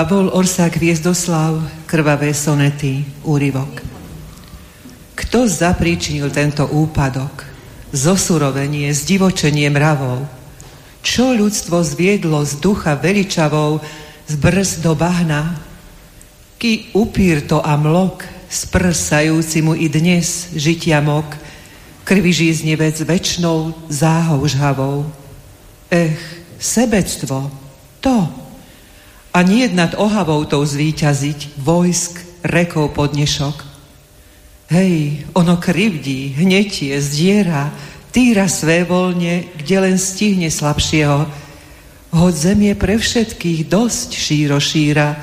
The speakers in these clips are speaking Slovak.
Pavol Orsák Viezdoslav, Krvavé sonety, úryvok. Kto zapríčinil tento úpadok? Zosurovenie, zdivočenie mravov? Čo ľudstvo zviedlo z ducha veličavou z brz do bahna? Ký upír to a mlok, sprsajúci mu i dnes žitia mok, krvi žíznevec večnou záhou žhavou. Ech, sebectvo, to, a nie nad ohavou tou zvíťaziť, vojsk, rekov podnešok. Hej, ono krivdí, hnetie, zdiera, týra své voľne, kde len stihne slabšieho. Hoď zem je pre všetkých dosť šíro šíra,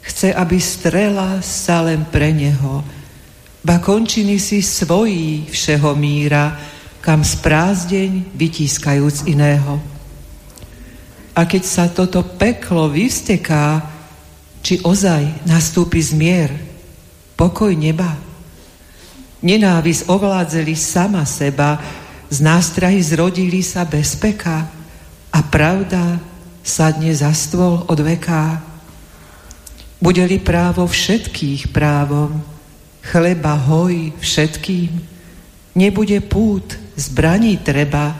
chce, aby strela sa len pre neho. Ba končiny si svojí všeho míra, kam sprázdeň vytískajúc iného. A keď sa toto peklo vysteká, či ozaj nastúpi zmier, pokoj neba. Nenávisť ovládzeli sama seba, z nástrahy zrodili sa bez peka a pravda sadne za stôl od veká. Bude-li právo všetkých právom, chleba hoj všetkým, nebude pút, zbraní treba,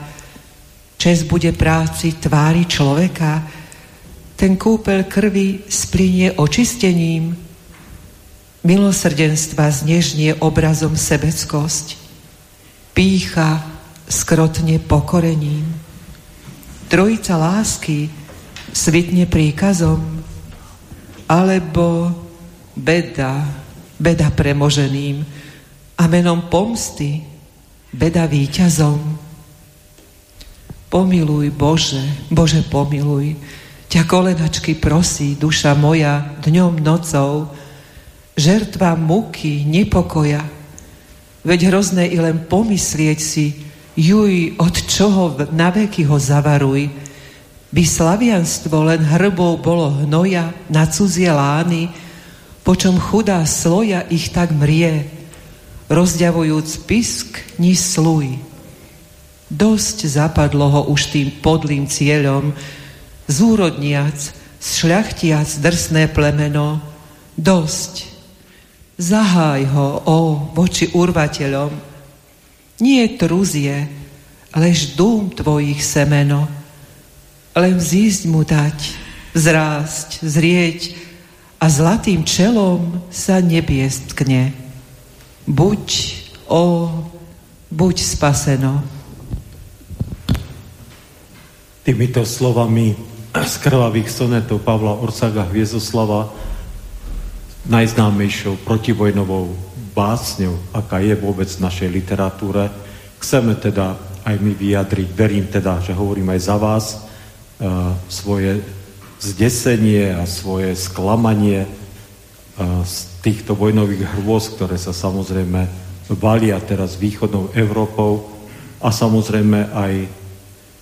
Čes bude práci tvári človeka, ten kúpel krvi splinie očistením, milosrdenstva znežnie obrazom sebeckosť, pícha skrotne pokorením, trojica lásky svitne príkazom, alebo beda, beda premoženým a menom pomsty, beda víťazom. Pomiluj, Bože, Bože, pomiluj. Ťa kolenačky prosí, duša moja, dňom, nocou, žertva muky, nepokoja. Veď hrozné i len pomyslieť si, juj, od čoho na veky ho zavaruj. By slavianstvo len hrbou bolo hnoja na cudzie lány, počom chudá sloja ich tak mrie, rozďavujúc pisk ni sluj. Dosť zapadlo ho už tým podlým cieľom, zúrodniac, šľachtiac drsné plemeno, dosť. Zaháj ho, o, voči urvateľom. Nie truzie, lež dúm tvojich semeno. Len vzísť mu dať, vzrásť, zrieť a zlatým čelom sa nebiestkne. Buď, o, buď spaseno. Týmito slovami z krvavých sonetov Pavla Orsaga Hviezoslava najznámejšou protivojnovou básňou, aká je vôbec v našej literatúre. Chceme teda aj my vyjadriť, verím teda, že hovorím aj za vás, e, svoje zdesenie a svoje sklamanie e, z týchto vojnových hrôz, ktoré sa samozrejme valia teraz východnou Európou a samozrejme aj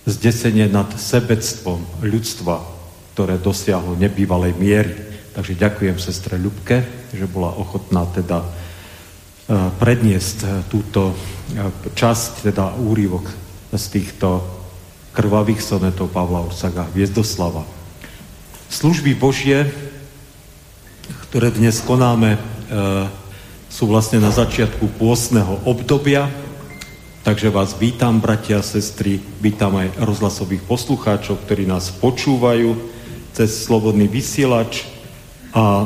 zdesenie nad sebectvom ľudstva, ktoré dosiahlo nebývalej miery. Takže ďakujem sestre Ľubke, že bola ochotná teda e, predniesť e, túto e, časť, teda úrivok z týchto krvavých sonetov Pavla Ursaga Viezdoslava. Služby Božie, ktoré dnes konáme, sú vlastne na začiatku pôstneho obdobia, Takže vás vítam, bratia a sestry, vítam aj rozhlasových poslucháčov, ktorí nás počúvajú cez slobodný vysielač a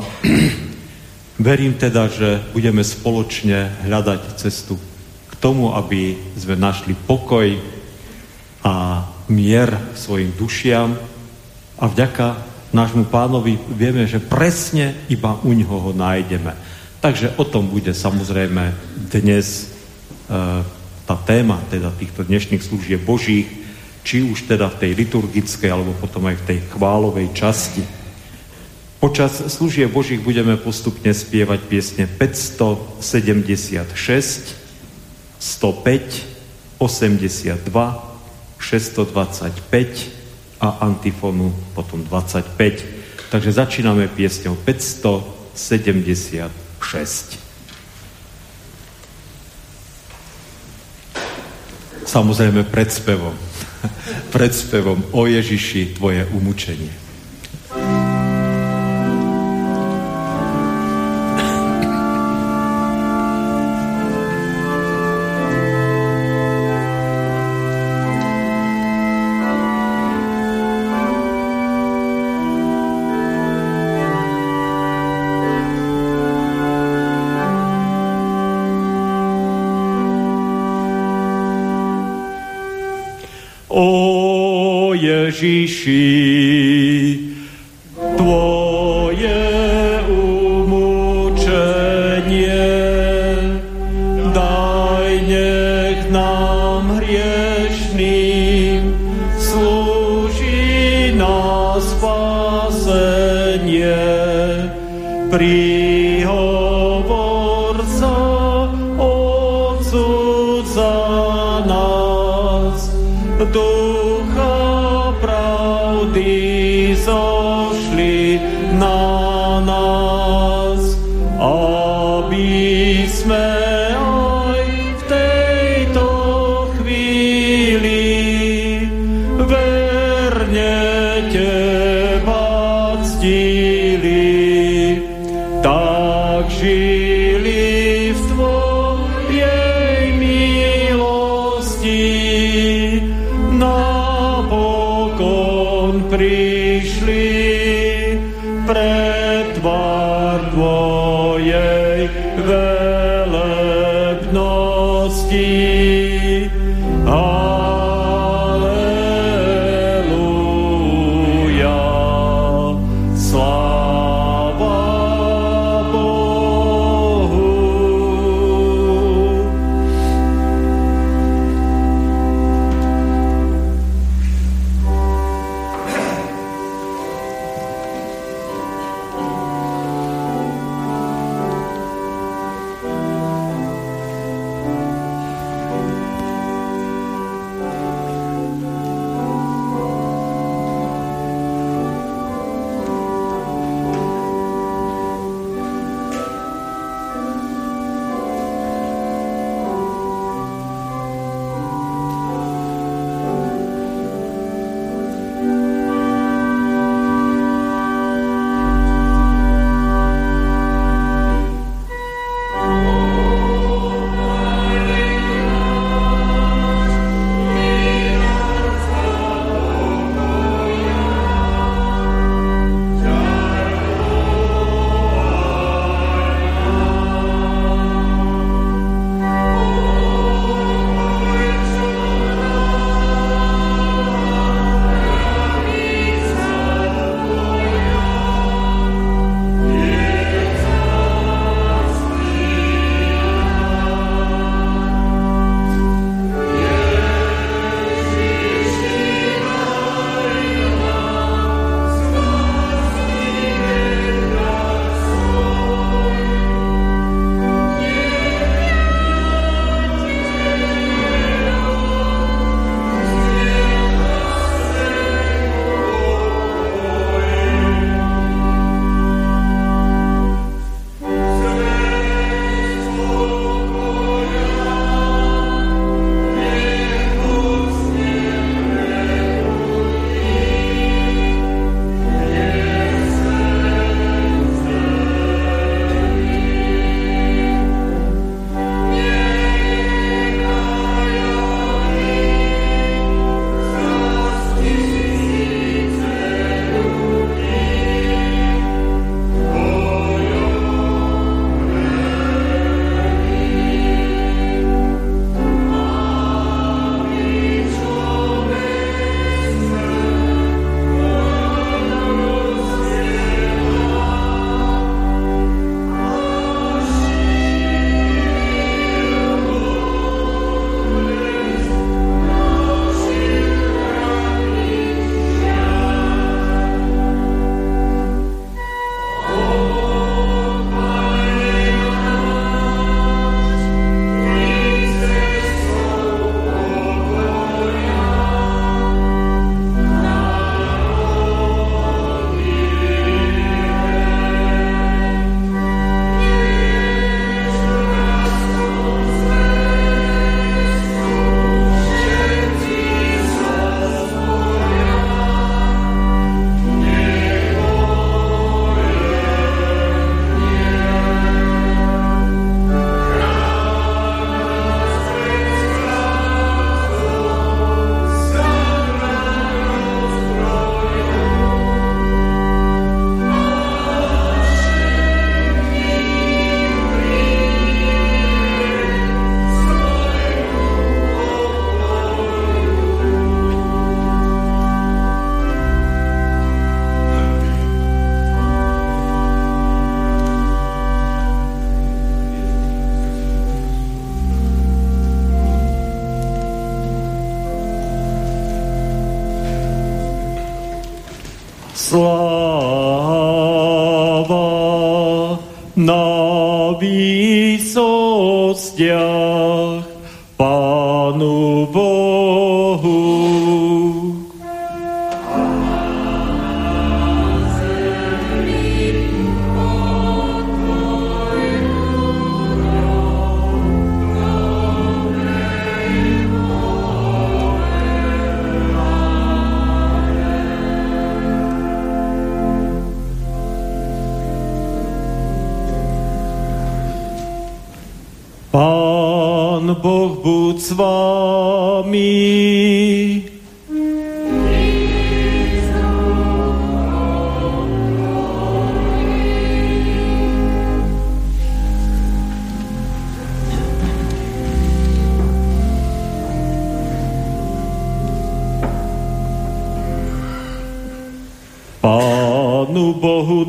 verím teda, že budeme spoločne hľadať cestu k tomu, aby sme našli pokoj a mier svojim dušiam a vďaka nášmu pánovi vieme, že presne iba u ňoho ho nájdeme. Takže o tom bude samozrejme dnes e, tá téma teda týchto dnešných služieb Božích, či už teda v tej liturgickej, alebo potom aj v tej chválovej časti. Počas služieb Božích budeme postupne spievať piesne 576, 105, 82, 625 a antifonu potom 25. Takže začíname piesňou 576. Samozrejme pred spevom. pred spevom o Ježiši tvoje umúčenie. Ježiši. Tvoje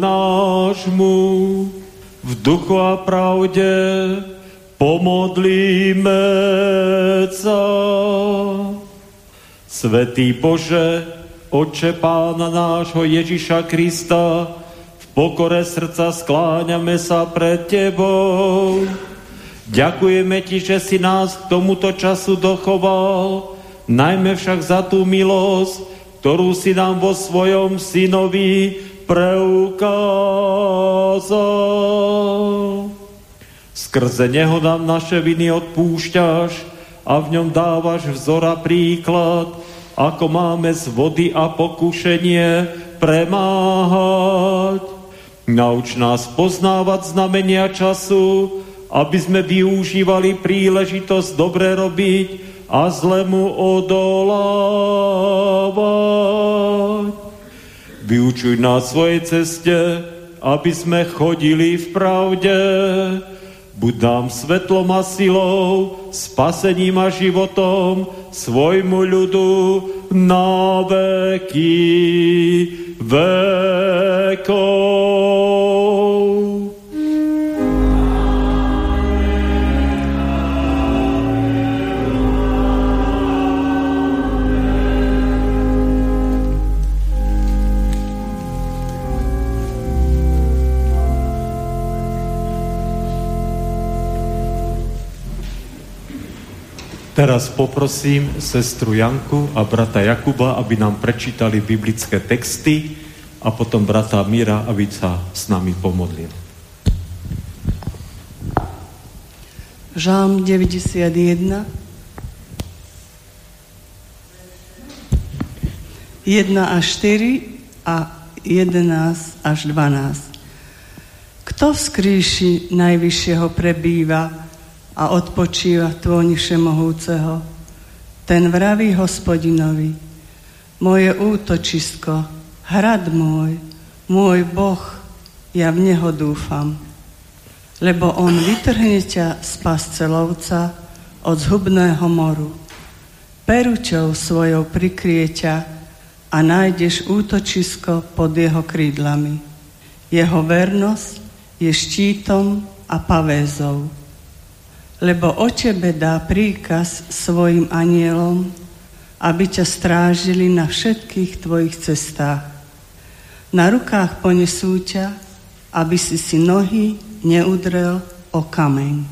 nášmu v duchu a pravde Pomodlíme sa. Svetý Bože, Oče Pána nášho Ježiša Krista, v pokore srdca skláňame sa pred Tebou. Ďakujeme Ti, že si nás k tomuto času dochoval, najmä však za tú milosť, ktorú si nám vo svojom synovi preukázal. Skrze Neho nám naše viny odpúšťaš a v ňom dávaš vzor a príklad, ako máme z vody a pokušenie premáhať. Nauč nás poznávať znamenia času, aby sme využívali príležitosť dobre robiť a zlemu odolávať. Vyučuj nás svojej ceste, aby sme chodili v pravde, Buď nám svetlom a silou, spasením a životom svojmu ľudu na veky vekov. Teraz poprosím sestru Janku a brata Jakuba, aby nám prečítali biblické texty a potom brata Mira, aby sa s nami pomodlil. Žálm 91 1 až 4 a 11 až 12. Kto v skríši najvyššieho prebýva, a odpočíva tvoni všemohúceho. Ten vraví hospodinovi, moje útočisko, hrad môj, môj Boh, ja v Neho dúfam. Lebo On vytrhne ťa z pasce lovca od zhubného moru. Peručou svojou prikrie ťa a nájdeš útočisko pod jeho krídlami. Jeho vernosť je štítom a pavézou lebo o tebe dá príkaz svojim anielom, aby ťa strážili na všetkých tvojich cestách. Na rukách ponesú ťa, aby si si nohy neudrel o kameň.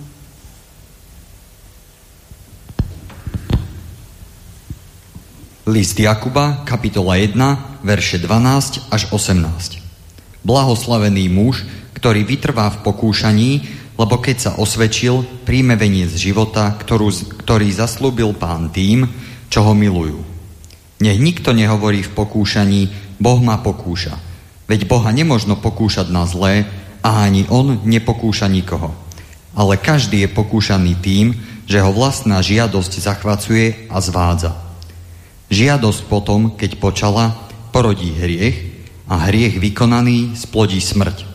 List Jakuba, kapitola 1, verše 12 až 18. Blahoslavený muž, ktorý vytrvá v pokúšaní, lebo keď sa osvedčil, príjme veniec života, ktorú, ktorý zaslúbil pán tým, čo ho milujú. Nech nikto nehovorí v pokúšaní, Boh ma pokúša. Veď Boha nemožno pokúšať na zlé a ani On nepokúša nikoho. Ale každý je pokúšaný tým, že ho vlastná žiadosť zachvacuje a zvádza. Žiadosť potom, keď počala, porodí hriech a hriech vykonaný splodí smrť.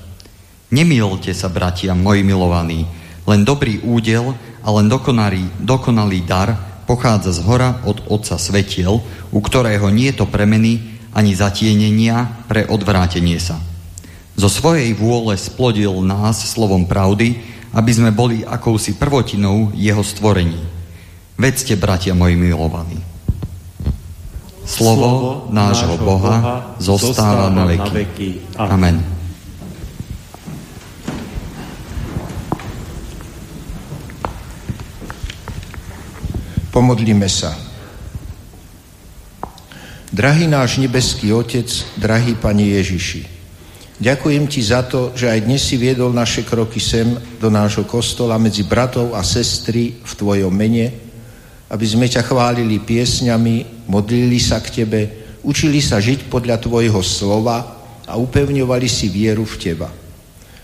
Nemilte sa, bratia, moji milovaní, len dobrý údel a len dokonalý, dokonalý dar pochádza z hora od Otca Svetiel, u ktorého nie je to premeny ani zatienenia pre odvrátenie sa. Zo svojej vôle splodil nás slovom pravdy, aby sme boli akousi prvotinou jeho stvorení. Vedzte, bratia moji milovaní. Slovo nášho Boha zostáva na veky. Amen. Pomodlíme sa. Drahý náš nebeský Otec, drahý Pane Ježiši, ďakujem Ti za to, že aj dnes si viedol naše kroky sem do nášho kostola medzi bratov a sestry v Tvojom mene, aby sme ťa chválili piesňami, modlili sa k Tebe, učili sa žiť podľa Tvojho slova a upevňovali si vieru v Teba.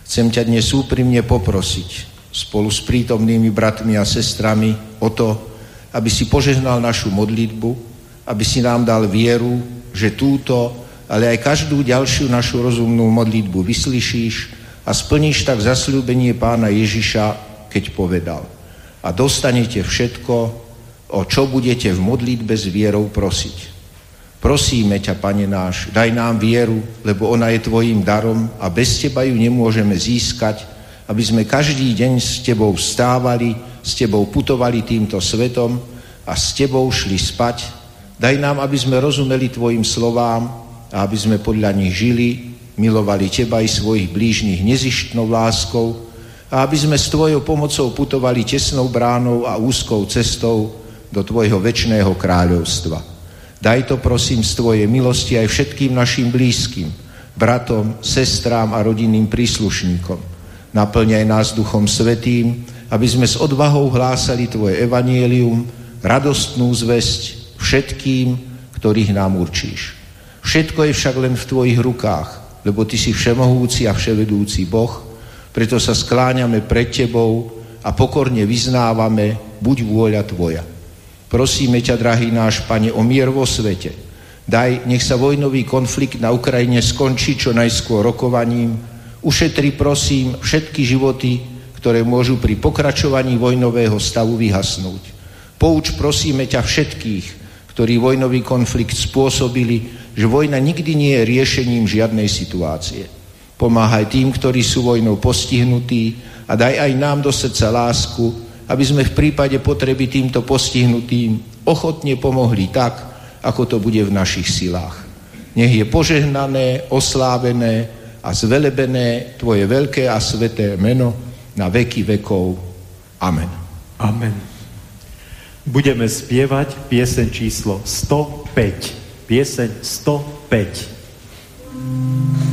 Chcem ťa dnes úprimne poprosiť spolu s prítomnými bratmi a sestrami o to, aby si požehnal našu modlitbu, aby si nám dal vieru, že túto, ale aj každú ďalšiu našu rozumnú modlitbu vyslyšíš a splníš tak zasľúbenie pána Ježiša, keď povedal. A dostanete všetko, o čo budete v modlitbe s vierou prosiť. Prosíme ťa, Pane náš, daj nám vieru, lebo ona je Tvojim darom a bez Teba ju nemôžeme získať, aby sme každý deň s Tebou vstávali, s Tebou putovali týmto svetom a s Tebou šli spať. Daj nám, aby sme rozumeli Tvojim slovám a aby sme podľa nich žili, milovali Teba i svojich blížnych nezištnou láskou a aby sme s Tvojou pomocou putovali tesnou bránou a úzkou cestou, do Tvojho väčšného kráľovstva. Daj to prosím z Tvojej milosti aj všetkým našim blízkym, bratom, sestrám a rodinným príslušníkom. Naplňaj nás Duchom Svetým, aby sme s odvahou hlásali Tvoje evanielium, radostnú zväzť všetkým, ktorých nám určíš. Všetko je však len v Tvojich rukách, lebo Ty si všemohúci a vševedúci Boh, preto sa skláňame pred Tebou a pokorne vyznávame, buď vôľa Tvoja. Prosíme ťa, drahý náš Pane, o mier vo svete. Daj, nech sa vojnový konflikt na Ukrajine skončí čo najskôr rokovaním. Ušetri, prosím, všetky životy, ktoré môžu pri pokračovaní vojnového stavu vyhasnúť. Pouč, prosíme ťa všetkých, ktorí vojnový konflikt spôsobili, že vojna nikdy nie je riešením žiadnej situácie. Pomáhaj tým, ktorí sú vojnou postihnutí a daj aj nám do srdca lásku, aby sme v prípade potreby týmto postihnutým ochotne pomohli tak, ako to bude v našich silách. Nech je požehnané, oslávené a zvelebené Tvoje veľké a sveté meno na veky vekov. Amen. Amen. Budeme spievať pieseň číslo 105. Pieseň 105.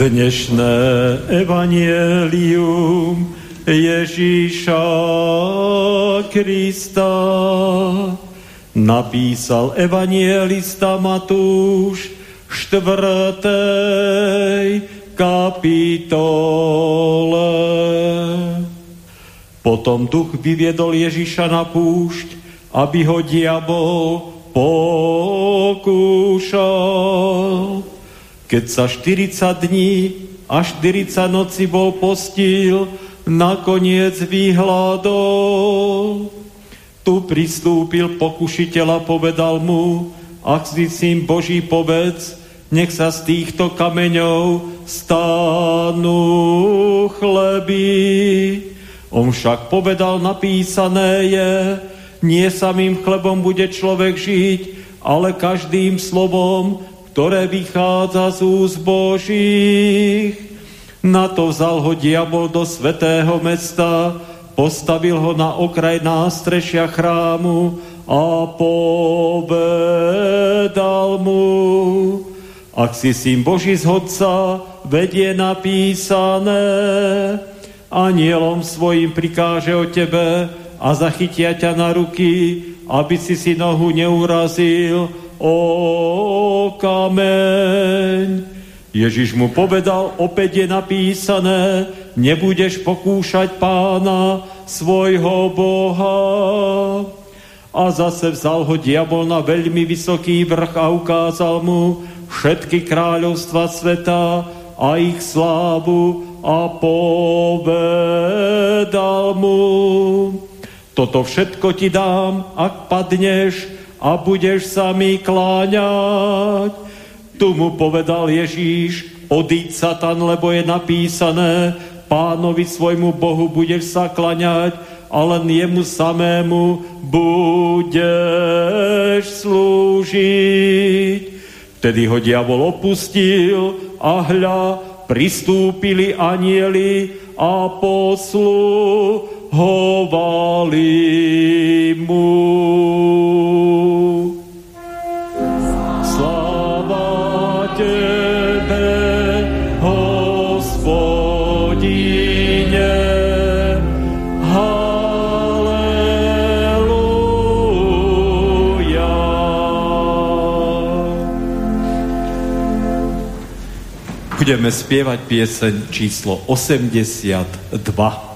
Dnešné evanielium Ježíša Krista napísal evanielista Matúš štvrtej kapitole. Potom duch vyviedol Ježiša na púšť, aby ho diabol pokúšal. Keď sa 40 dní a 40 noci bol postil, nakoniec vyhľadol. Tu pristúpil pokušiteľ a povedal mu, ak si syn Boží povedz, nech sa z týchto kameňov stanú chleby. On však povedal, napísané je, nie samým chlebom bude človek žiť, ale každým slovom, ktoré vychádza z úst Božích. Na to vzal ho diabol do svetého mesta, postavil ho na okraj nástrešia chrámu a povedal mu, ak si syn Boží zhodca, vedie napísané, anielom svojim prikáže o tebe a zachytia ťa na ruky, aby si si nohu neurazil o kameň. Ježiš mu povedal, opäť je napísané, nebudeš pokúšať pána svojho Boha. A zase vzal ho diabol na veľmi vysoký vrch a ukázal mu všetky kráľovstva sveta a ich slávu a povedal mu, toto všetko ti dám, ak padneš a budeš sa mi kláňať. Tu mu povedal Ježíš, odíď Satan, lebo je napísané, pánovi svojmu Bohu budeš sa klaňať a len jemu samému budeš slúžiť. Vtedy ho diabol opustil a hľa pristúpili anieli a posluhovali mu. budeme spievať pieseň číslo 82.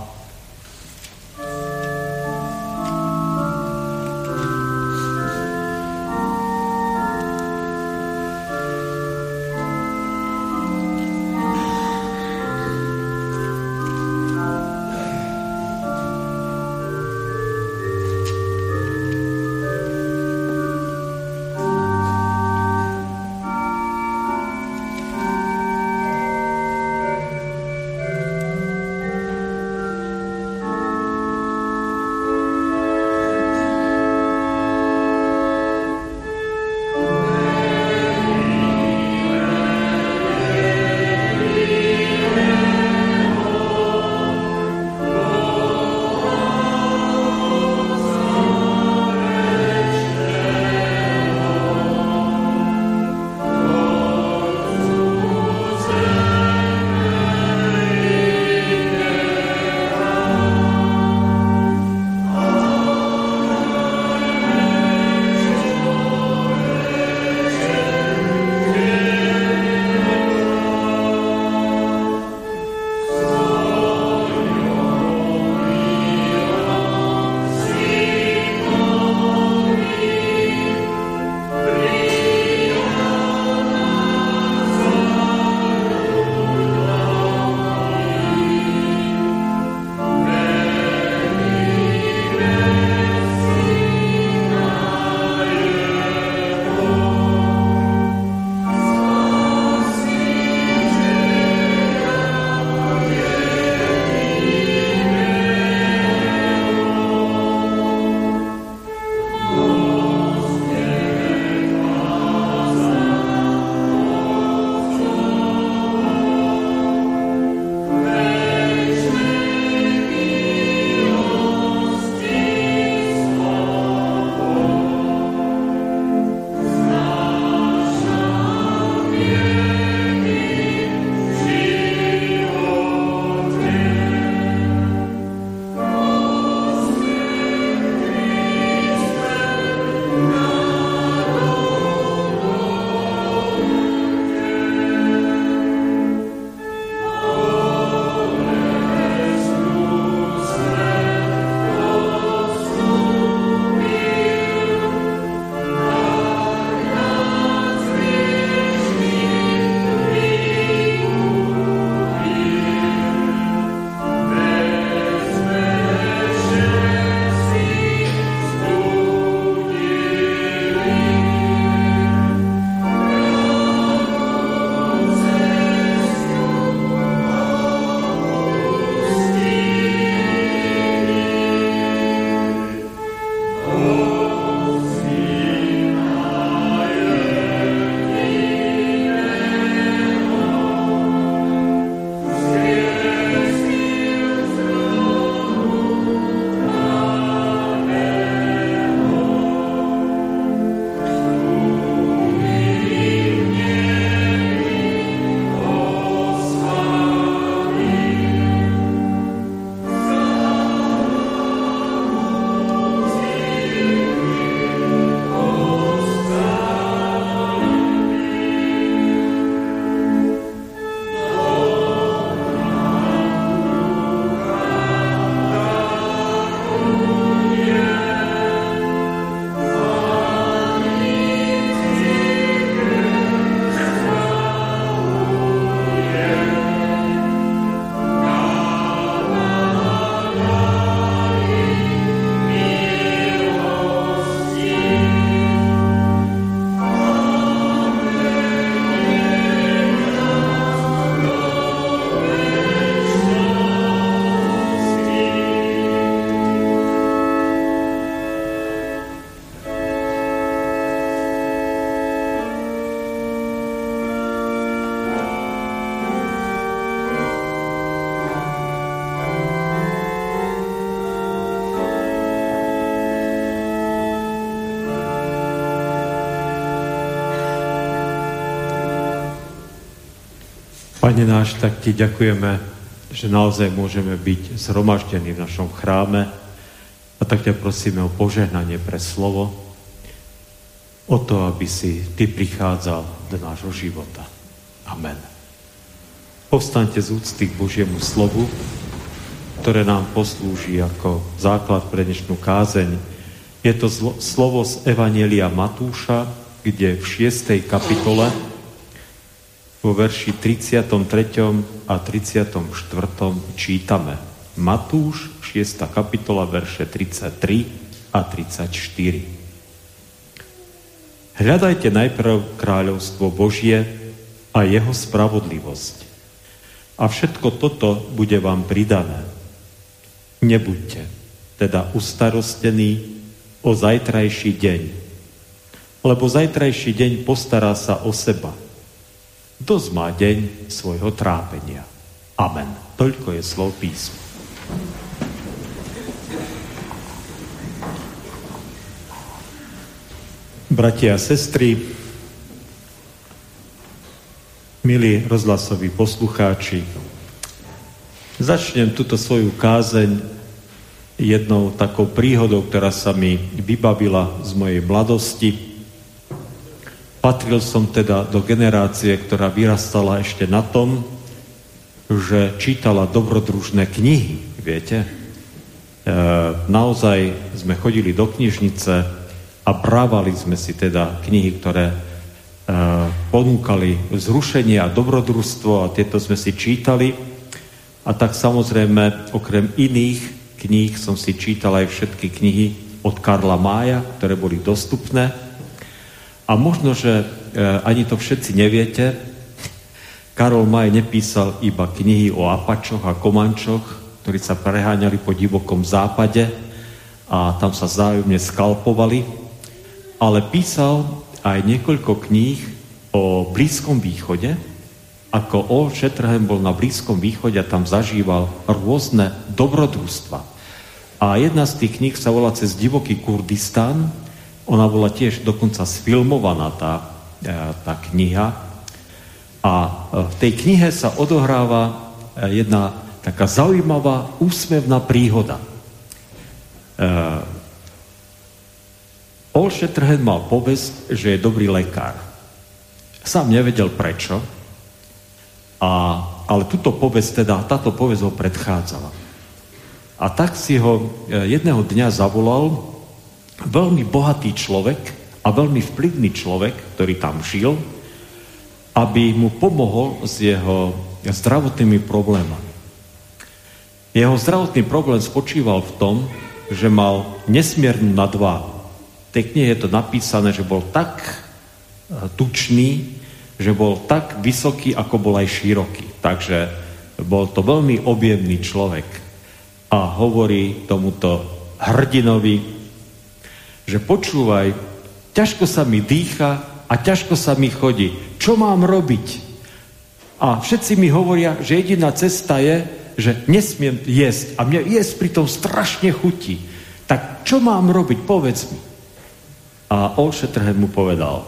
Pane náš, tak ti ďakujeme, že naozaj môžeme byť zhromaždení v našom chráme a tak ťa prosíme o požehnanie pre slovo, o to, aby si ty prichádzal do nášho života. Amen. Povstaňte z úcty k Božiemu slovu, ktoré nám poslúži ako základ pre dnešnú kázeň. Je to zlo, slovo z Evanielia Matúša, kde v 6. kapitole vo verši 33. a 34. čítame Matúš, 6. kapitola, verše 33 a 34. Hľadajte najprv kráľovstvo Božie a jeho spravodlivosť. A všetko toto bude vám pridané. Nebuďte teda ustarostení o zajtrajší deň, lebo zajtrajší deň postará sa o seba – Dosť má deň svojho trápenia. Amen. Toľko je slov písma. Bratia a sestry, milí rozhlasoví poslucháči, začnem túto svoju kázeň jednou takou príhodou, ktorá sa mi vybavila z mojej mladosti. Patril som teda do generácie, ktorá vyrastala ešte na tom, že čítala dobrodružné knihy, viete. E, naozaj sme chodili do knižnice a brávali sme si teda knihy, ktoré e, ponúkali zrušenie a dobrodružstvo a tieto sme si čítali. A tak samozrejme, okrem iných kníh som si čítal aj všetky knihy od Karla Mája, ktoré boli dostupné a možno, že e, ani to všetci neviete, Karol Maj nepísal iba knihy o Apačoch a Komančoch, ktorí sa preháňali po divokom západe a tam sa zájomne skalpovali, ale písal aj niekoľko kníh o Blízkom východe, ako O. Shatterham bol na Blízkom východe a tam zažíval rôzne dobrodružstva. A jedna z tých kníh sa volá Cez divoký Kurdistán ona bola tiež dokonca sfilmovaná, tá, e, tá kniha. A e, v tej knihe sa odohráva e, jedna taká zaujímavá úsmevná príhoda. Ol Shatterhand mal povesť, že je dobrý lekár. Sám nevedel prečo, a, ale túto povesť, teda táto povesť ho predchádzala. A tak si ho jedného dňa zavolal veľmi bohatý človek a veľmi vplyvný človek, ktorý tam žil, aby mu pomohol s jeho zdravotnými problémami. Jeho zdravotný problém spočíval v tom, že mal nesmiernu nadváhu. V tej knihe je to napísané, že bol tak e, tučný, že bol tak vysoký, ako bol aj široký. Takže bol to veľmi objemný človek. A hovorí tomuto hrdinovi, že počúvaj, ťažko sa mi dýcha a ťažko sa mi chodí. Čo mám robiť? A všetci mi hovoria, že jediná cesta je, že nesmiem jesť. A mne jesť pritom strašne chutí. Tak čo mám robiť? Povedz mi. A Olšetrhen mu povedal,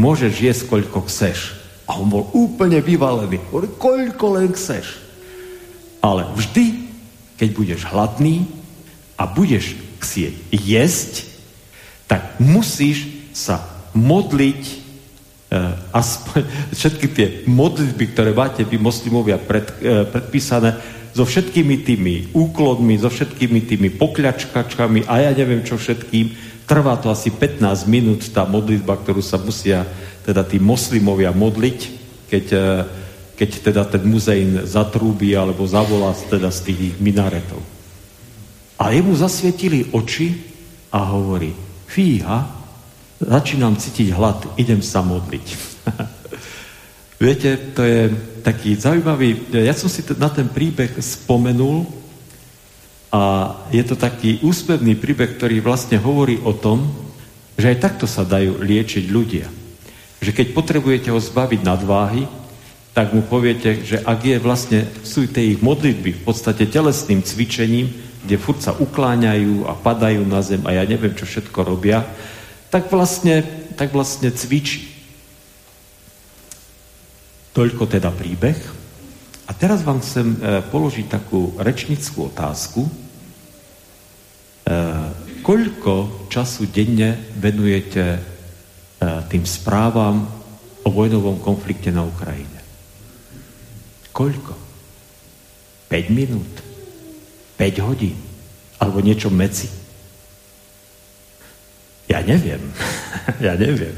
môžeš jesť koľko chceš. A on bol úplne vyvalený. Hovorí, koľko len chceš. Ale vždy, keď budeš hladný a budeš chcieť jesť, tak musíš sa modliť e, aspoň všetky tie modlitby, ktoré máte vy moslimovia pred, e, predpísané, so všetkými tými úklonmi, so všetkými tými pokľačkačkami a ja neviem čo všetkým. Trvá to asi 15 minút tá modlitba, ktorú sa musia teda tí moslimovia modliť, keď, e, keď teda ten muzeín zatrúbi alebo zavolá teda z tých minaretov. A jemu zasvietili oči a hovorí, fíha, začínam cítiť hlad, idem sa modliť. Viete, to je taký zaujímavý, ja som si na ten príbeh spomenul a je to taký úspevný príbeh, ktorý vlastne hovorí o tom, že aj takto sa dajú liečiť ľudia. Že keď potrebujete ho zbaviť nadváhy, tak mu poviete, že ak je vlastne, sú tie ich modlitby v podstate telesným cvičením, kde furt sa ukláňajú a padajú na zem a ja neviem, čo všetko robia, tak vlastne, tak vlastne cvičí. Toľko teda príbeh. A teraz vám chcem e, položiť takú rečnickú otázku. E, koľko času denne venujete e, tým správam o vojnovom konflikte na Ukrajine? Koľko? 5 minút? 5 hodín? Alebo niečo medzi? Ja neviem. ja neviem.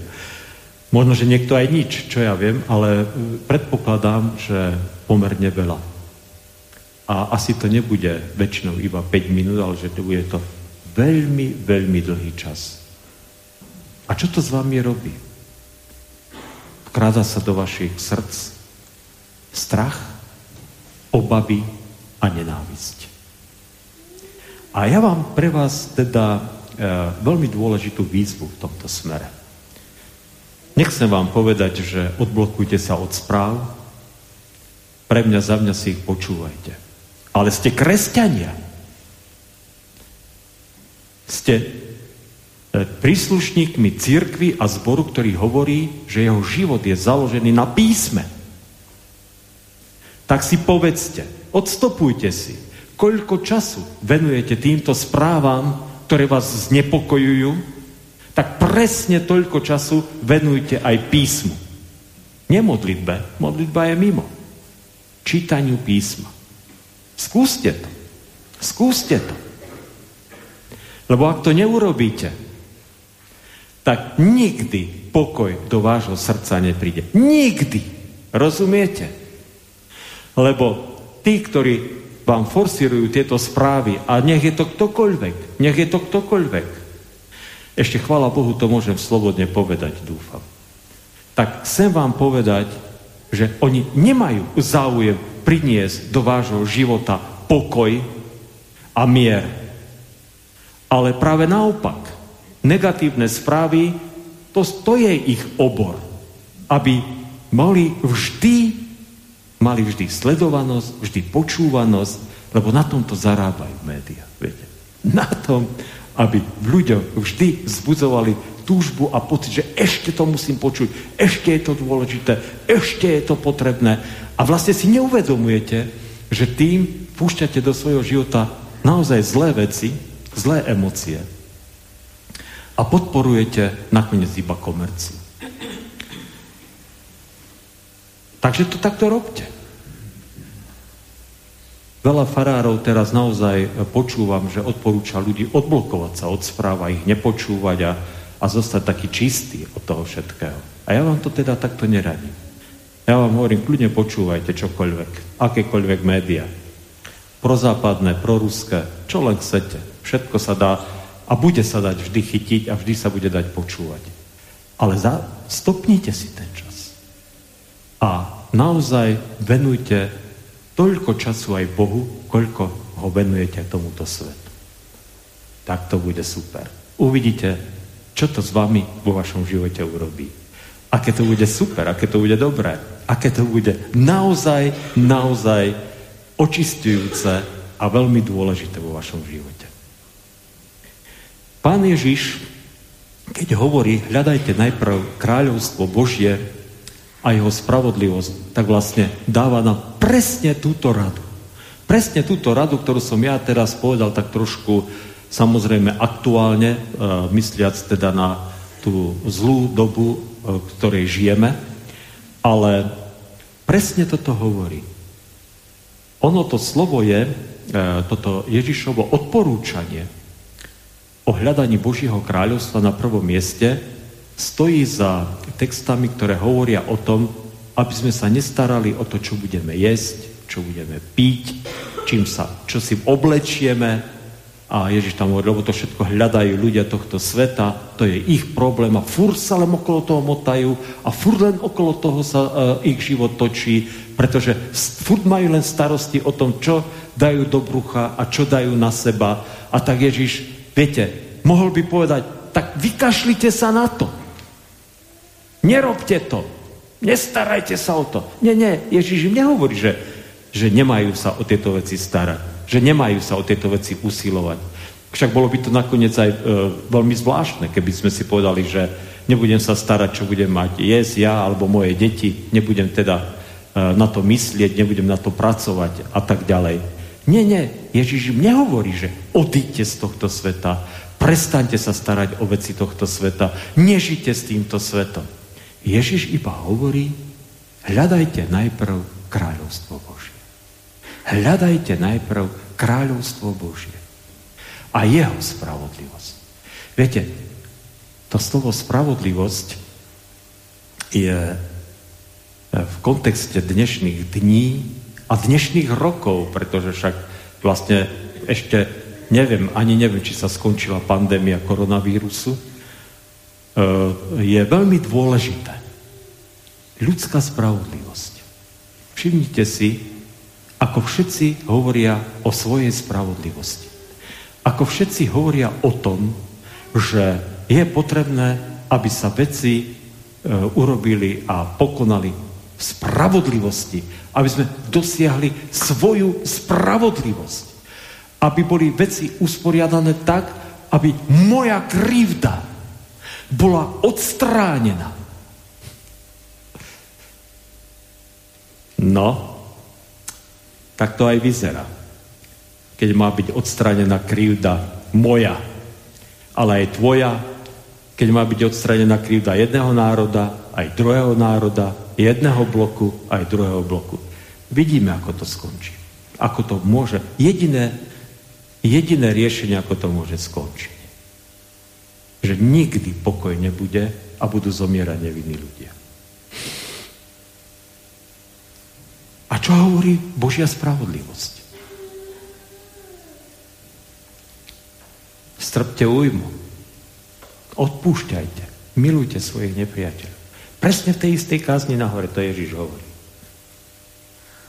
Možno, že niekto aj nič, čo ja viem, ale predpokladám, že pomerne veľa. A asi to nebude väčšinou iba 5 minút, ale že to bude to veľmi, veľmi dlhý čas. A čo to s vami robí? Vkráda sa do vašich srdc strach, obavy a nenávisť. A ja vám pre vás teda e, veľmi dôležitú výzvu v tomto smere. Nechcem vám povedať, že odblokujte sa od správ, pre mňa, za mňa si ich počúvajte. Ale ste kresťania. Ste e, príslušníkmi církvy a zboru, ktorý hovorí, že jeho život je založený na písme. Tak si povedzte, odstopujte si, koľko času venujete týmto správam, ktoré vás znepokojujú, tak presne toľko času venujte aj písmu. Nemodlitbe, modlitba je mimo čítaniu písma. Skúste to. Skúste to. Lebo ak to neurobíte, tak nikdy pokoj do vášho srdca nepríde. Nikdy. Rozumiete? Lebo tí, ktorí vám forsírujú tieto správy, a nech je to ktokoľvek, nech je to ktokoľvek, ešte chvála Bohu, to môžem slobodne povedať, dúfam. Tak chcem vám povedať, že oni nemajú záujem priniesť do vášho života pokoj a mier. Ale práve naopak, negatívne správy, to, to je ich obor. Aby mali vždy, mali vždy sledovanosť, vždy počúvanosť, lebo na tomto zarábajú médiá. Viete? Na tom, aby v ľuďoch vždy vzbudzovali túžbu a pocit, že ešte to musím počuť, ešte je to dôležité, ešte je to potrebné. A vlastne si neuvedomujete, že tým púšťate do svojho života naozaj zlé veci, zlé emócie a podporujete nakoniec iba komerciu. Takže to takto robte. Veľa farárov teraz naozaj počúvam, že odporúča ľudí odblokovať sa od správa, ich nepočúvať a a zostať taký čistý od toho všetkého. A ja vám to teda takto neradím. Ja vám hovorím, kľudne počúvajte čokoľvek, akékoľvek média. Prozápadné, proruské, čo len chcete. Všetko sa dá a bude sa dať vždy chytiť a vždy sa bude dať počúvať. Ale za, stopnite si ten čas. A naozaj venujte toľko času aj Bohu, koľko ho venujete tomuto svetu. Tak to bude super. Uvidíte, čo to s vami vo vašom živote urobí. Aké to bude super, aké to bude dobré, aké to bude naozaj, naozaj očistujúce a veľmi dôležité vo vašom živote. Pán Ježiš, keď hovorí, hľadajte najprv kráľovstvo Božie a jeho spravodlivosť, tak vlastne dáva nám presne túto radu. Presne túto radu, ktorú som ja teraz povedal tak trošku Samozrejme aktuálne, e, mysliac teda na tú zlú dobu, e, v ktorej žijeme, ale presne toto hovorí. Ono to slovo je, e, toto Ježišovo odporúčanie o hľadaní Božieho kráľovstva na prvom mieste stojí za textami, ktoré hovoria o tom, aby sme sa nestarali o to, čo budeme jesť, čo budeme piť, čím sa, čo si oblečieme, a Ježiš tam hovorí, lebo to všetko hľadajú ľudia tohto sveta, to je ich problém a fur sa len okolo toho motajú a fur len okolo toho sa uh, ich život točí, pretože furt majú len starosti o tom, čo dajú do brucha a čo dajú na seba. A tak Ježiš, viete, mohol by povedať, tak vykašlite sa na to. Nerobte to. Nestarajte sa o to. Nie, nie, Ježiš im nehovorí, že, že nemajú sa o tieto veci starať že nemajú sa o tieto veci usilovať. Však bolo by to nakoniec aj e, veľmi zvláštne, keby sme si povedali, že nebudem sa starať, čo budem mať jesť ja alebo moje deti, nebudem teda e, na to myslieť, nebudem na to pracovať a tak ďalej. Nie, nie, Ježiš im nehovorí, že odíďte z tohto sveta, prestaňte sa starať o veci tohto sveta, nežite s týmto svetom. Ježiš iba hovorí, hľadajte najprv kráľovstvo Božie. Hľadajte najprv kráľovstvo Božie a jeho spravodlivosť. Viete, to slovo spravodlivosť je v kontexte dnešných dní a dnešných rokov, pretože však vlastne ešte neviem, ani neviem, či sa skončila pandémia koronavírusu, e, je veľmi dôležité. Ľudská spravodlivosť. Všimnite si, ako všetci hovoria o svojej spravodlivosti. Ako všetci hovoria o tom, že je potrebné, aby sa veci e, urobili a pokonali v spravodlivosti, aby sme dosiahli svoju spravodlivosť. Aby boli veci usporiadané tak, aby moja krivda bola odstránená. No, tak to aj vyzerá. Keď má byť odstránená krivda moja, ale aj tvoja, keď má byť odstránená krivda jedného národa, aj druhého národa, jedného bloku, aj druhého bloku. Vidíme, ako to skončí. Ako to môže. Jediné, jediné riešenie, ako to môže skončiť. Že nikdy pokoj nebude a budú zomierať nevinní ľudia. A čo hovorí Božia spravodlivosť? Strpte újmu. Odpúšťajte. Milujte svojich nepriateľov. Presne v tej istej kázni nahore to Ježiš hovorí.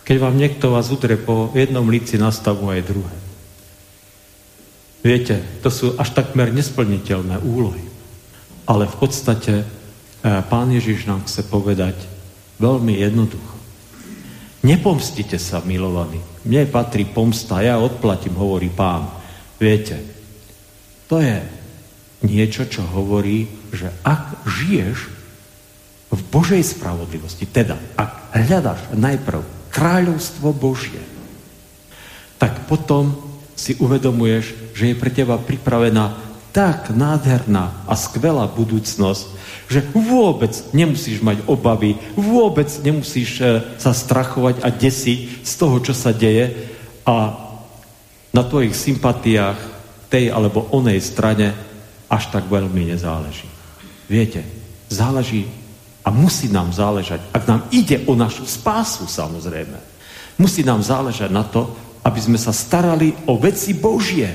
Keď vám niekto vás udre po jednom líci, nastavu aj druhé. Viete, to sú až takmer nesplniteľné úlohy. Ale v podstate e, pán Ježiš nám chce povedať veľmi jednoducho. Nepomstite sa, milovaní. Mne patrí pomsta, ja odplatím, hovorí pán. Viete, to je niečo, čo hovorí, že ak žiješ v Božej spravodlivosti. Teda, ak hľadaš najprv kráľovstvo Božie, tak potom si uvedomuješ, že je pre teba pripravená tak nádherná a skvelá budúcnosť, že vôbec nemusíš mať obavy, vôbec nemusíš e, sa strachovať a desiť z toho, čo sa deje a na tvojich sympatiách tej alebo onej strane až tak veľmi nezáleží. Viete, záleží a musí nám záležať, ak nám ide o našu spásu samozrejme, musí nám záležať na to, aby sme sa starali o veci Božie,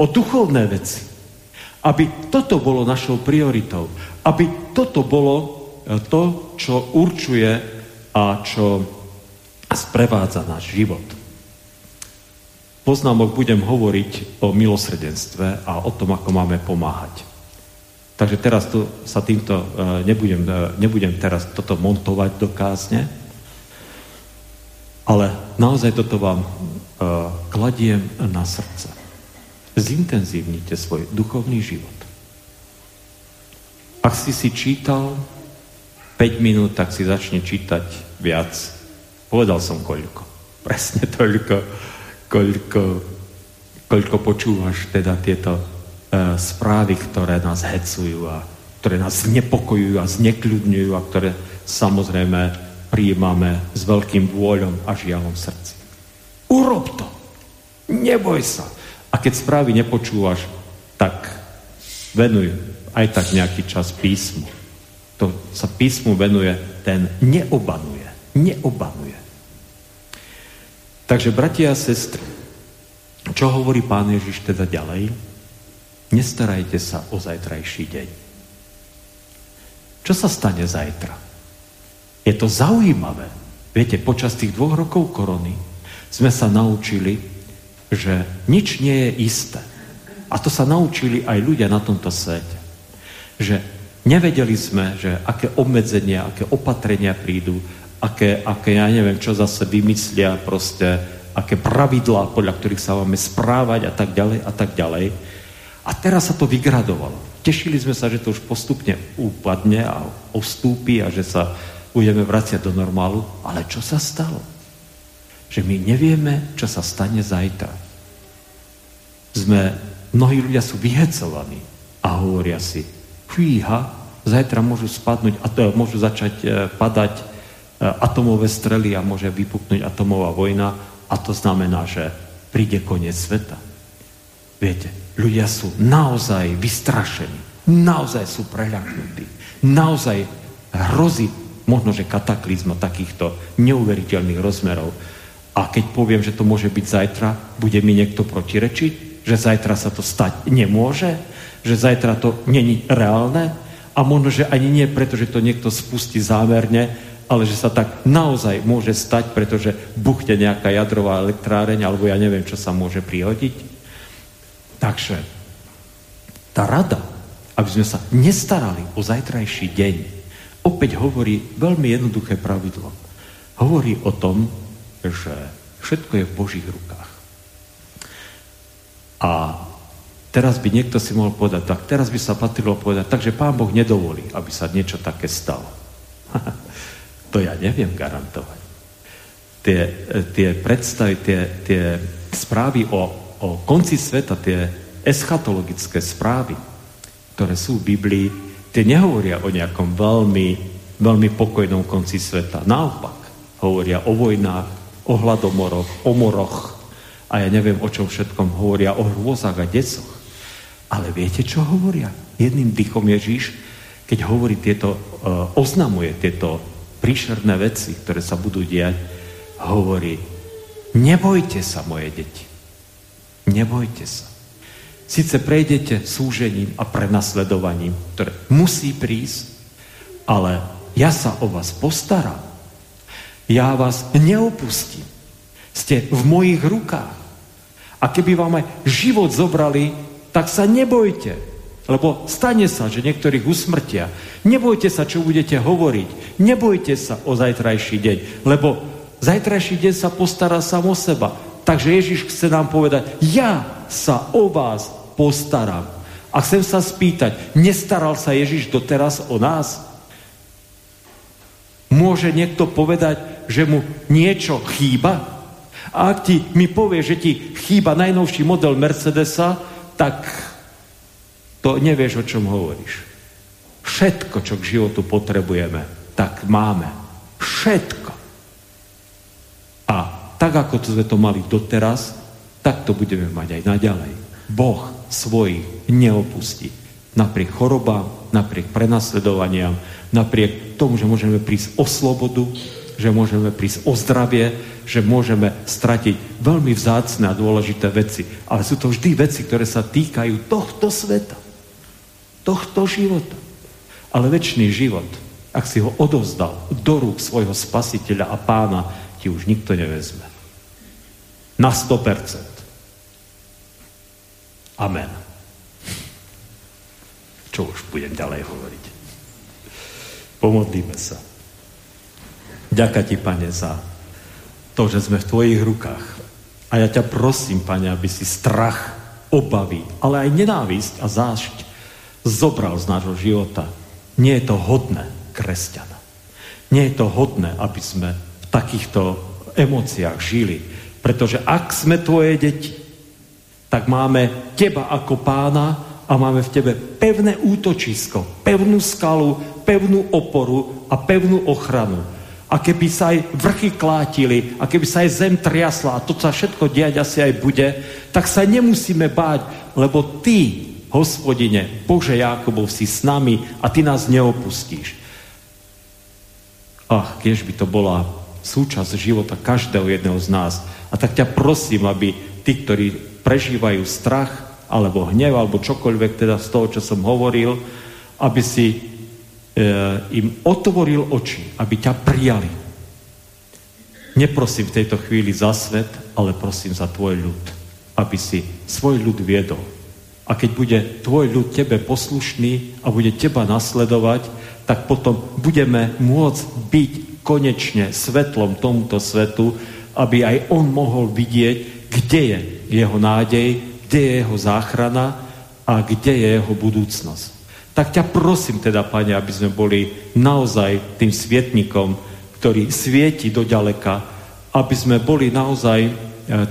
o duchovné veci. Aby toto bolo našou prioritou. Aby toto bolo e, to, čo určuje a čo sprevádza náš život. Poznámok budem hovoriť o milosrdenstve a o tom, ako máme pomáhať. Takže teraz tu sa týmto uh, nebudem, uh, nebudem teraz toto montovať do kázne, ale naozaj toto vám kladiem na srdce. Zintenzívnite svoj duchovný život. Ak si si čítal 5 minút, tak si začne čítať viac. Povedal som koľko. Presne toľko, koľko, koľko počúvaš teda tieto E, správy, ktoré nás hecujú a ktoré nás znepokojujú a znekľudňujú a ktoré samozrejme prijímame s veľkým vôľom a žialom v srdci. Urob to. Neboj sa. A keď správy nepočúvaš, tak venuj aj tak nejaký čas písmu. To sa písmu venuje, ten neobanuje. Neobanuje. Takže, bratia a sestry, čo hovorí pán Ježiš teda ďalej? Nestarajte sa o zajtrajší deň. Čo sa stane zajtra? Je to zaujímavé. Viete, počas tých dvoch rokov korony sme sa naučili, že nič nie je isté. A to sa naučili aj ľudia na tomto svete. Že nevedeli sme, že aké obmedzenia, aké opatrenia prídu, aké, aké ja neviem, čo zase vymyslia proste, aké pravidlá, podľa ktorých sa máme správať a tak ďalej a tak ďalej. A teraz sa to vygradovalo. Tešili sme sa, že to už postupne úpadne a ustúpi a že sa budeme vraciať do normálu. Ale čo sa stalo? Že my nevieme, čo sa stane zajtra. Sme, mnohí ľudia sú vyhecovaní a hovoria si, fíha, zajtra môžu spadnúť, a to, môžu začať e, padať e, atomové strely a môže vypuknúť atomová vojna a to znamená, že príde koniec sveta. Viete, ľudia sú naozaj vystrašení, naozaj sú preľaknutí, naozaj hrozí možno, že kataklizma takýchto neuveriteľných rozmerov. A keď poviem, že to môže byť zajtra, bude mi niekto protirečiť, že zajtra sa to stať nemôže, že zajtra to není reálne, a možno, že ani nie preto, že to niekto spustí zámerne, ale že sa tak naozaj môže stať, pretože buchne nejaká jadrová elektráreň, alebo ja neviem, čo sa môže prihodiť. Takže tá rada, aby sme sa nestarali o zajtrajší deň, opäť hovorí veľmi jednoduché pravidlo. Hovorí o tom, že všetko je v Božích rukách. A Teraz by niekto si mohol povedať, tak teraz by sa patrilo povedať, takže pán Boh nedovolí, aby sa niečo také stalo. to ja neviem garantovať. Tie, tie predstavy, tie, tie správy o, o konci sveta, tie eschatologické správy, ktoré sú v Biblii, tie nehovoria o nejakom veľmi, veľmi pokojnom konci sveta. Naopak, hovoria o vojnách, o hladomoroch, o moroch a ja neviem o čom všetkom hovoria, o hrôzach a decoch. Ale viete, čo hovoria? Jedným dychom Ježíš, keď hovorí tieto, uh, oznamuje tieto príšerné veci, ktoré sa budú diať, hovorí, nebojte sa, moje deti. Nebojte sa. Sice prejdete súžením a prenasledovaním, ktoré musí prísť, ale ja sa o vás postaram. Ja vás neopustím. Ste v mojich rukách. A keby vám aj život zobrali, tak sa nebojte, lebo stane sa, že niektorých usmrtia. Nebojte sa, čo budete hovoriť. Nebojte sa o zajtrajší deň, lebo zajtrajší deň sa postará sám o seba. Takže Ježiš chce nám povedať, ja sa o vás postaram. A chcem sa spýtať, nestaral sa Ježiš doteraz o nás? Môže niekto povedať, že mu niečo chýba? A ak ti mi povie, že ti chýba najnovší model Mercedesa, tak to nevieš, o čom hovoríš. Všetko, čo k životu potrebujeme, tak máme. Všetko. A tak, ako to sme to mali doteraz, tak to budeme mať aj naďalej. Boh svojich neopustí. Napriek chorobám, napriek prenasledovaniam, napriek tomu, že môžeme prísť o slobodu, že môžeme prísť o zdravie, že môžeme stratiť veľmi vzácne a dôležité veci. Ale sú to vždy veci, ktoré sa týkajú tohto sveta, tohto života. Ale väčší život, ak si ho odovzdal do rúk svojho spasiteľa a pána, ti už nikto nevezme. Na 100%. Amen. Čo už budem ďalej hovoriť? Pomodlíme sa. Ďaká ti, Pane, za to, že sme v tvojich rukách. A ja ťa prosím, Pane, aby si strach, obavy, ale aj nenávisť a zášť zobral z nášho života. Nie je to hodné kresťana. Nie je to hodné, aby sme v takýchto emóciách žili. Pretože ak sme tvoje deti, tak máme teba ako pána a máme v tebe pevné útočisko, pevnú skalu, pevnú oporu a pevnú ochranu a keby sa aj vrchy klátili, a keby sa aj zem triasla, a to sa všetko diať asi aj bude, tak sa nemusíme báť, lebo ty, hospodine, Bože Jakobov, si s nami a ty nás neopustíš. Ach, keď by to bola súčasť života každého jedného z nás. A tak ťa prosím, aby tí, ktorí prežívajú strach, alebo hnev, alebo čokoľvek teda z toho, čo som hovoril, aby si im otvoril oči, aby ťa prijali. Neprosím v tejto chvíli za svet, ale prosím za tvoj ľud, aby si svoj ľud viedol. A keď bude tvoj ľud tebe poslušný a bude teba nasledovať, tak potom budeme môcť byť konečne svetlom tomuto svetu, aby aj on mohol vidieť, kde je jeho nádej, kde je jeho záchrana a kde je jeho budúcnosť. Tak ťa prosím teda, Pane, aby sme boli naozaj tým svietnikom, ktorý svieti do ďaleka, aby sme boli naozaj e,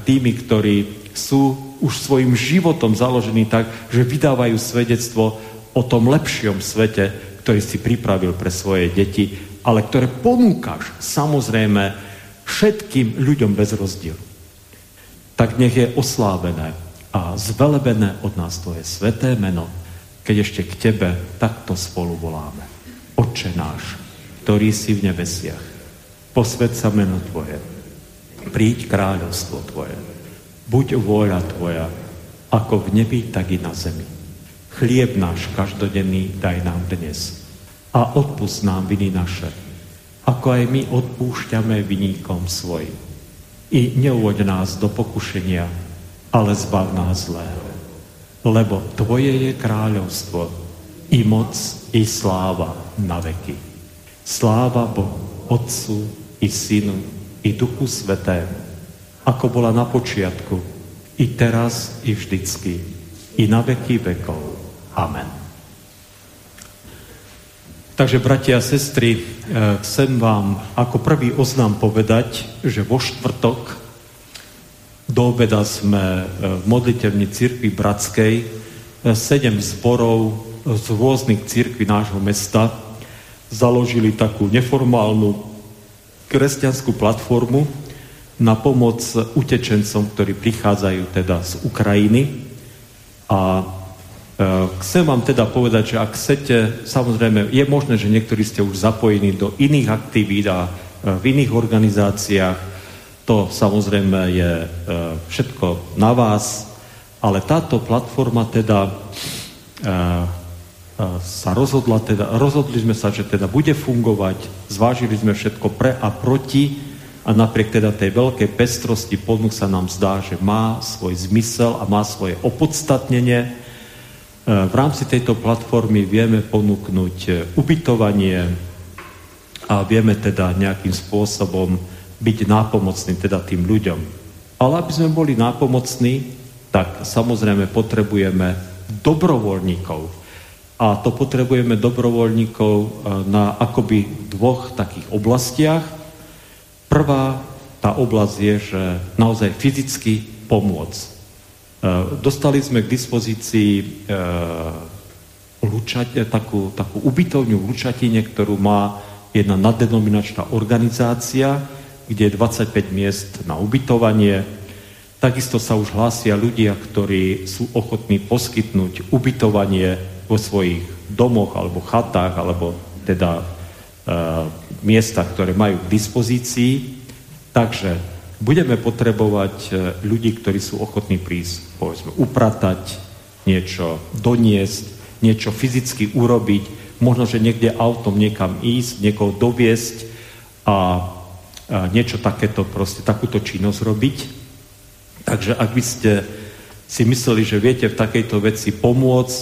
tými, ktorí sú už svojim životom založení tak, že vydávajú svedectvo o tom lepšom svete, ktorý si pripravil pre svoje deti, ale ktoré ponúkaš samozrejme všetkým ľuďom bez rozdielu. Tak nech je oslávené a zvelebené od nás Tvoje sveté meno, keď ešte k Tebe takto spolu voláme. Oče náš, ktorý si v nebesiach, posved sa meno Tvoje, príď kráľovstvo Tvoje, buď vôľa Tvoja, ako v nebi, tak i na zemi. Chlieb náš každodenný daj nám dnes a odpust nám viny naše, ako aj my odpúšťame viníkom svojim. I neuvoď nás do pokušenia, ale zbav nás zlého. Lebo Tvoje je kráľovstvo, i moc, i sláva na veky. Sláva Bohu, Otcu, i Synu, i Duchu Svetému, ako bola na počiatku, i teraz, i vždycky, i na veky vekov. Amen. Takže, bratia a sestry, e, chcem vám ako prvý oznám povedať, že vo štvrtok do obeda sme e, v modlitevni cirkvi Bratskej e, sedem zborov z rôznych cirkví nášho mesta založili takú neformálnu kresťanskú platformu na pomoc utečencom, ktorí prichádzajú teda z Ukrajiny. A Eh, chcem vám teda povedať, že ak chcete, samozrejme, je možné, že niektorí ste už zapojení do iných aktivít a v iných organizáciách. To samozrejme je eh, všetko na vás, ale táto platforma teda sa rozhodla, teda, rozhodli sme sa, že teda bude fungovať, zvážili sme všetko pre a proti a napriek teda tej veľkej pestrosti ponúk sa nám zdá, že má svoj zmysel a má svoje opodstatnenie. E, v rámci tejto platformy vieme ponúknuť e, ubytovanie a vieme teda nejakým spôsobom byť nápomocný teda tým ľuďom. Ale aby sme boli nápomocní, tak samozrejme potrebujeme dobrovoľníkov. A to potrebujeme dobrovoľníkov e, na akoby dvoch takých oblastiach. Prvá tá oblasť je, že naozaj fyzicky pomôcť Eh, dostali sme k dispozícii eh, lučať, takú, takú ubytovňu v Lučatine, ktorú má jedna naddenominačná organizácia, kde je 25 miest na ubytovanie. Takisto sa už hlásia ľudia, ktorí sú ochotní poskytnúť ubytovanie vo svojich domoch alebo chatách, alebo teda e, miestach, ktoré majú k dispozícii. Takže budeme potrebovať e, ľudí, ktorí sú ochotní prísť, povedzme, upratať, niečo doniesť, niečo fyzicky urobiť, možno, že niekde autom niekam ísť, niekoho doviesť a, niečo takéto, proste takúto činnosť robiť. Takže ak by ste si mysleli, že viete v takejto veci pomôcť,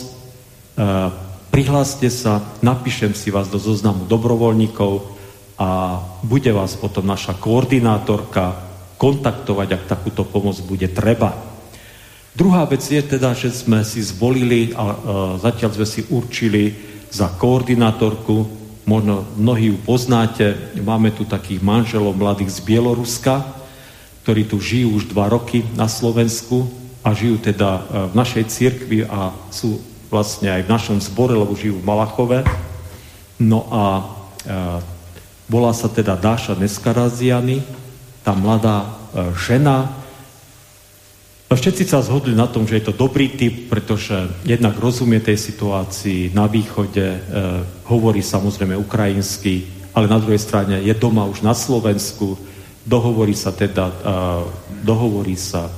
prihláste sa, napíšem si vás do zoznamu dobrovoľníkov a bude vás potom naša koordinátorka kontaktovať, ak takúto pomoc bude treba. Druhá vec je teda, že sme si zvolili a zatiaľ sme si určili za koordinátorku, možno mnohí ju poznáte, máme tu takých manželov mladých z Bieloruska, ktorí tu žijú už dva roky na Slovensku a žijú teda e, v našej cirkvi a sú vlastne aj v našom zbore, lebo žijú v Malachove. No a e, volá sa teda Dáša Neskaraziany, tá mladá e, žena. Všetci sa zhodli na tom, že je to dobrý typ, pretože jednak rozumie tej situácii na východe, e, hovorí samozrejme ukrajinsky, ale na druhej strane je doma už na Slovensku, dohovorí sa teda, e, dohovorí sa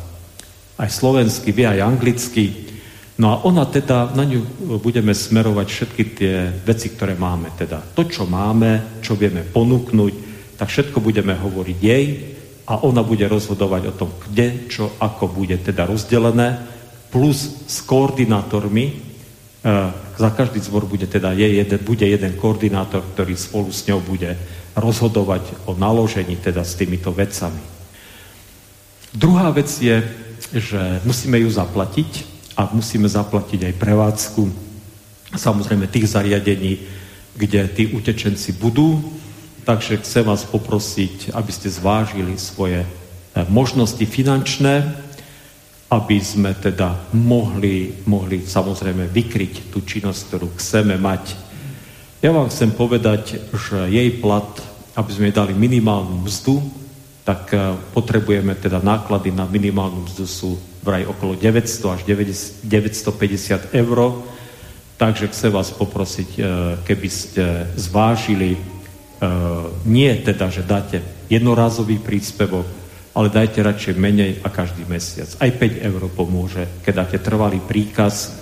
aj slovensky, vie aj anglicky. No a ona teda, na ňu budeme smerovať všetky tie veci, ktoré máme. Teda to, čo máme, čo vieme ponúknuť, tak všetko budeme hovoriť jej a ona bude rozhodovať o tom, kde, čo, ako bude teda rozdelené, plus s koordinátormi, e, za každý zbor bude teda je jeden, bude jeden koordinátor, ktorý spolu s ňou bude rozhodovať o naložení teda s týmito vecami. Druhá vec je, že musíme ju zaplatiť a musíme zaplatiť aj prevádzku samozrejme tých zariadení, kde tí utečenci budú. Takže chcem vás poprosiť, aby ste zvážili svoje eh, možnosti finančné, aby sme teda mohli, mohli samozrejme vykryť tú činnosť, ktorú chceme mať. Ja vám chcem povedať, že jej plat, aby sme jej dali minimálnu mzdu, tak eh, potrebujeme teda náklady na minimálnu mzdu sú vraj okolo 900 až 950 eur. Takže chcem vás poprosiť, eh, keby ste zvážili nie teda, že dáte jednorázový príspevok, ale dajte radšej menej a každý mesiac. Aj 5 eur pomôže, keď dáte trvalý príkaz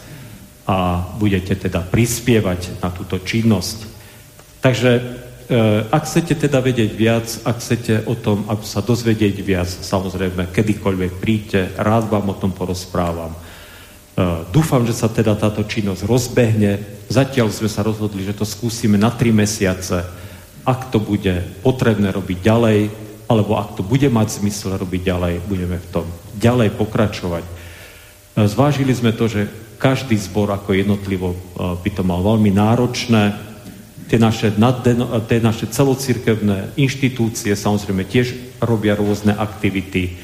a budete teda prispievať na túto činnosť. Takže uh, ak chcete teda vedieť viac, ak chcete o tom, ak sa dozvedieť viac, samozrejme, kedykoľvek príďte, rád vám o tom porozprávam. Uh, dúfam, že sa teda táto činnosť rozbehne. Zatiaľ sme sa rozhodli, že to skúsime na 3 mesiace ak to bude potrebné robiť ďalej, alebo ak to bude mať zmysel robiť ďalej, budeme v tom ďalej pokračovať. E, zvážili sme to, že každý zbor ako jednotlivo e, by to mal veľmi náročné. Tie naše, tie naše celocirkevné inštitúcie samozrejme tiež robia rôzne aktivity,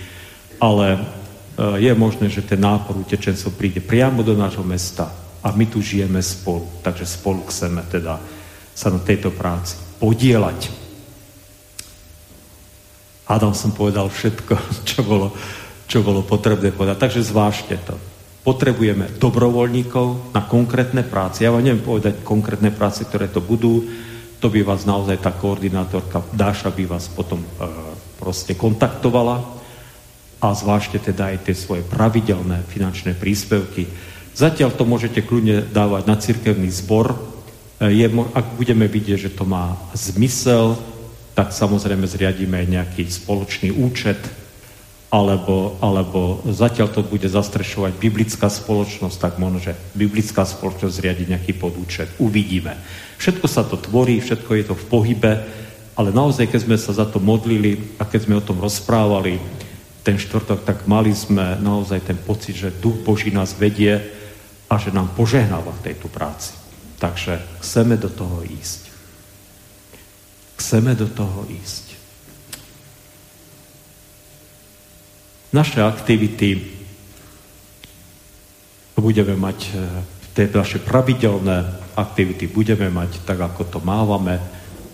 ale e, je možné, že ten nápor utečencov príde priamo do nášho mesta a my tu žijeme spolu, takže spolu chceme teda sa na tejto práci podielať. Adam som povedal všetko, čo bolo, čo bolo potrebné povedať. Takže zvážte to. Potrebujeme dobrovoľníkov na konkrétne práce. Ja vám neviem povedať konkrétne práce, ktoré to budú. To by vás naozaj tá koordinátorka Dáša by vás potom e, proste kontaktovala a zvážte teda aj tie svoje pravidelné finančné príspevky. Zatiaľ to môžete kľudne dávať na cirkevný zbor, je, ak budeme vidieť, že to má zmysel, tak samozrejme zriadíme nejaký spoločný účet, alebo, alebo zatiaľ to bude zastrešovať biblická spoločnosť, tak možno, že biblická spoločnosť zriadi nejaký podúčet. Uvidíme. Všetko sa to tvorí, všetko je to v pohybe, ale naozaj, keď sme sa za to modlili a keď sme o tom rozprávali ten štvrtok, tak mali sme naozaj ten pocit, že Duch Boží nás vedie a že nám požehnáva v tejto práci. Takže chceme do toho ísť. Chceme do toho ísť. Naše aktivity budeme mať, e, tie naše pravidelné aktivity budeme mať tak, ako to mávame.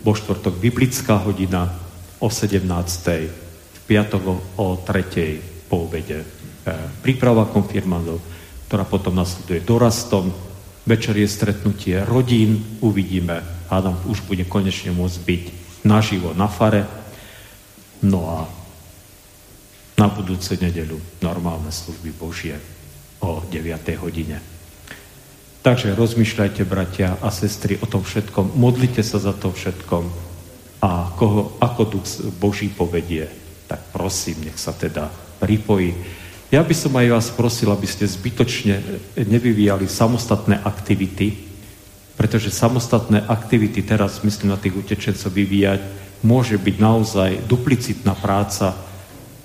Vo štvrtok biblická hodina o 17. v piatok o 3. po obede. E, príprava konfirmandov, ktorá potom nasleduje dorastom, Večer je stretnutie rodín, uvidíme. Adam už bude konečne môcť byť naživo na fare. No a na budúcu nedeľu normálne služby Božie o 9. hodine. Takže rozmýšľajte, bratia a sestry, o tom všetkom. Modlite sa za to všetkom. A koho, ako Duch Boží povedie, tak prosím, nech sa teda pripojí. Ja by som aj vás prosil, aby ste zbytočne nevyvíjali samostatné aktivity, pretože samostatné aktivity teraz, myslím na tých utečencov, vyvíjať, môže byť naozaj duplicitná práca.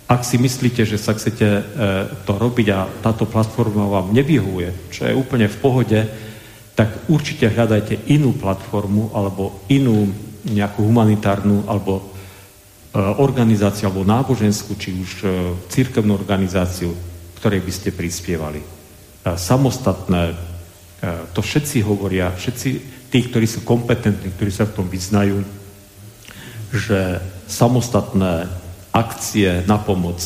Ak si myslíte, že sa chcete e, to robiť a táto platforma vám nevyhuje, čo je úplne v pohode, tak určite hľadajte inú platformu alebo inú nejakú humanitárnu alebo organizáciu alebo náboženskú, či už eh, církevnú organizáciu, ktorej by ste prispievali. Samostatné, eh, to všetci hovoria, všetci tí, ktorí sú kompetentní, ktorí sa v tom vyznajú, že samostatné akcie na pomoc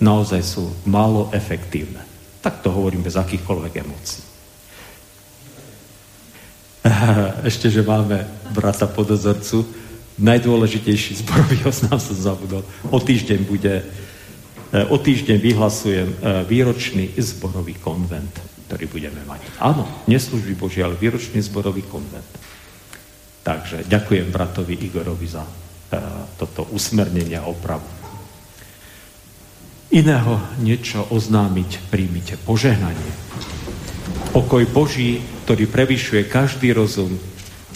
naozaj sú málo efektívne. Tak to hovorím bez akýchkoľvek emócií. Ešte, že máme brata podozorcu, najdôležitejší zborový oznám som zabudol. O týždeň bude, e, o týždeň vyhlasujem e, výročný zborový konvent, ktorý budeme mať. Áno, neslužby Boží, ale výročný zborový konvent. Takže ďakujem bratovi Igorovi za uh, toto usmernenie a opravu. Iného niečo oznámiť, príjmite požehnanie. Pokoj Boží, ktorý prevyšuje každý rozum,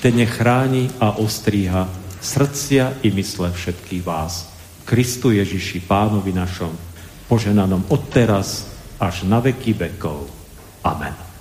ten nechráni a ostríha srdcia i mysle všetkých vás. Kristu Ježiši, Pánovi našom, poženanom od teraz až na veky vekov. Amen.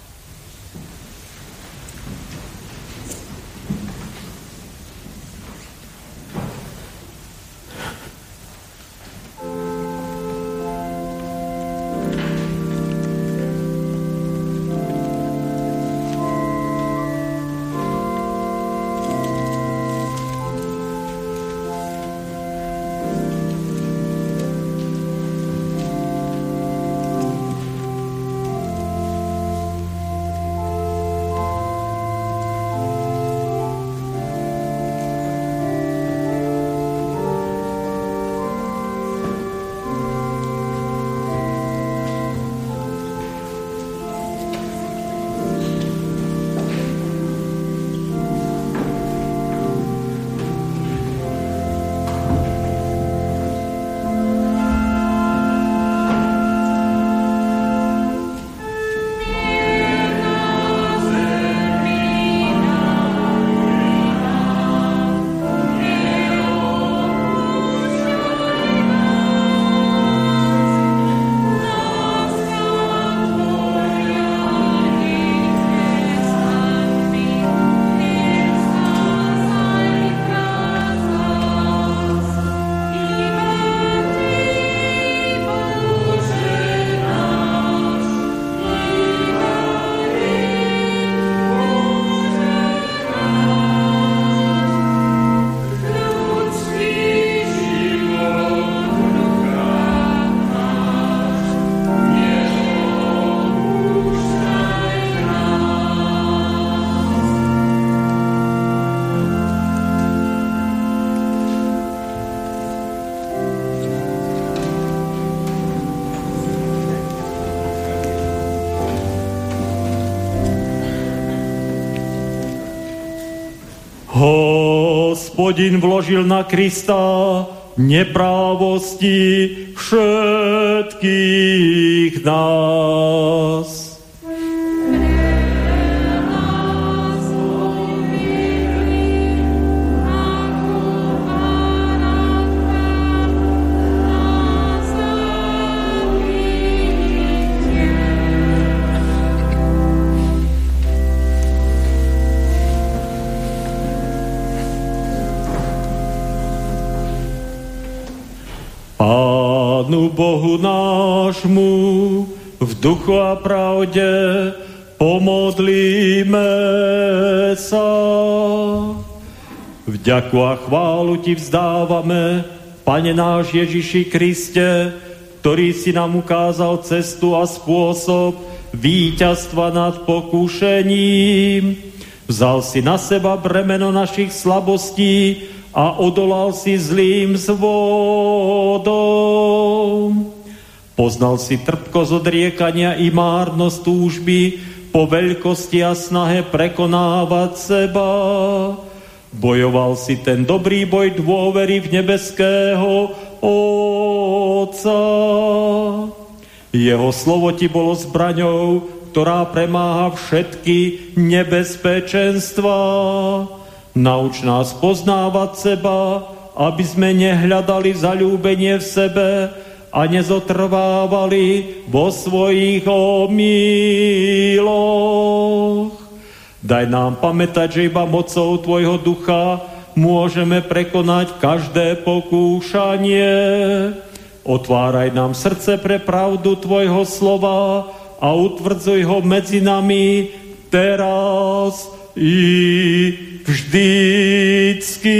Hospodin vložil na Krista neprávosti všetkých nás. Duchu a pravde pomodlíme sa. Vďaku a chválu Ti vzdávame, Pane náš Ježiši Kriste, ktorý si nám ukázal cestu a spôsob víťazstva nad pokúšením. Vzal si na seba bremeno našich slabostí a odolal si zlým zvodom. Poznal si trpkosť odriekania i márnosť túžby po veľkosti a snahe prekonávať seba. Bojoval si ten dobrý boj dôvery v nebeského Otca. Jeho slovo ti bolo zbraňou, ktorá premáha všetky nebezpečenstva Nauč nás poznávať seba, aby sme nehľadali zalúbenie v sebe a nezotrvávali vo svojich omíloch. Daj nám pamätať, že iba mocou Tvojho ducha môžeme prekonať každé pokúšanie. Otváraj nám srdce pre pravdu Tvojho slova a utvrdzuj ho medzi nami teraz i vždycky.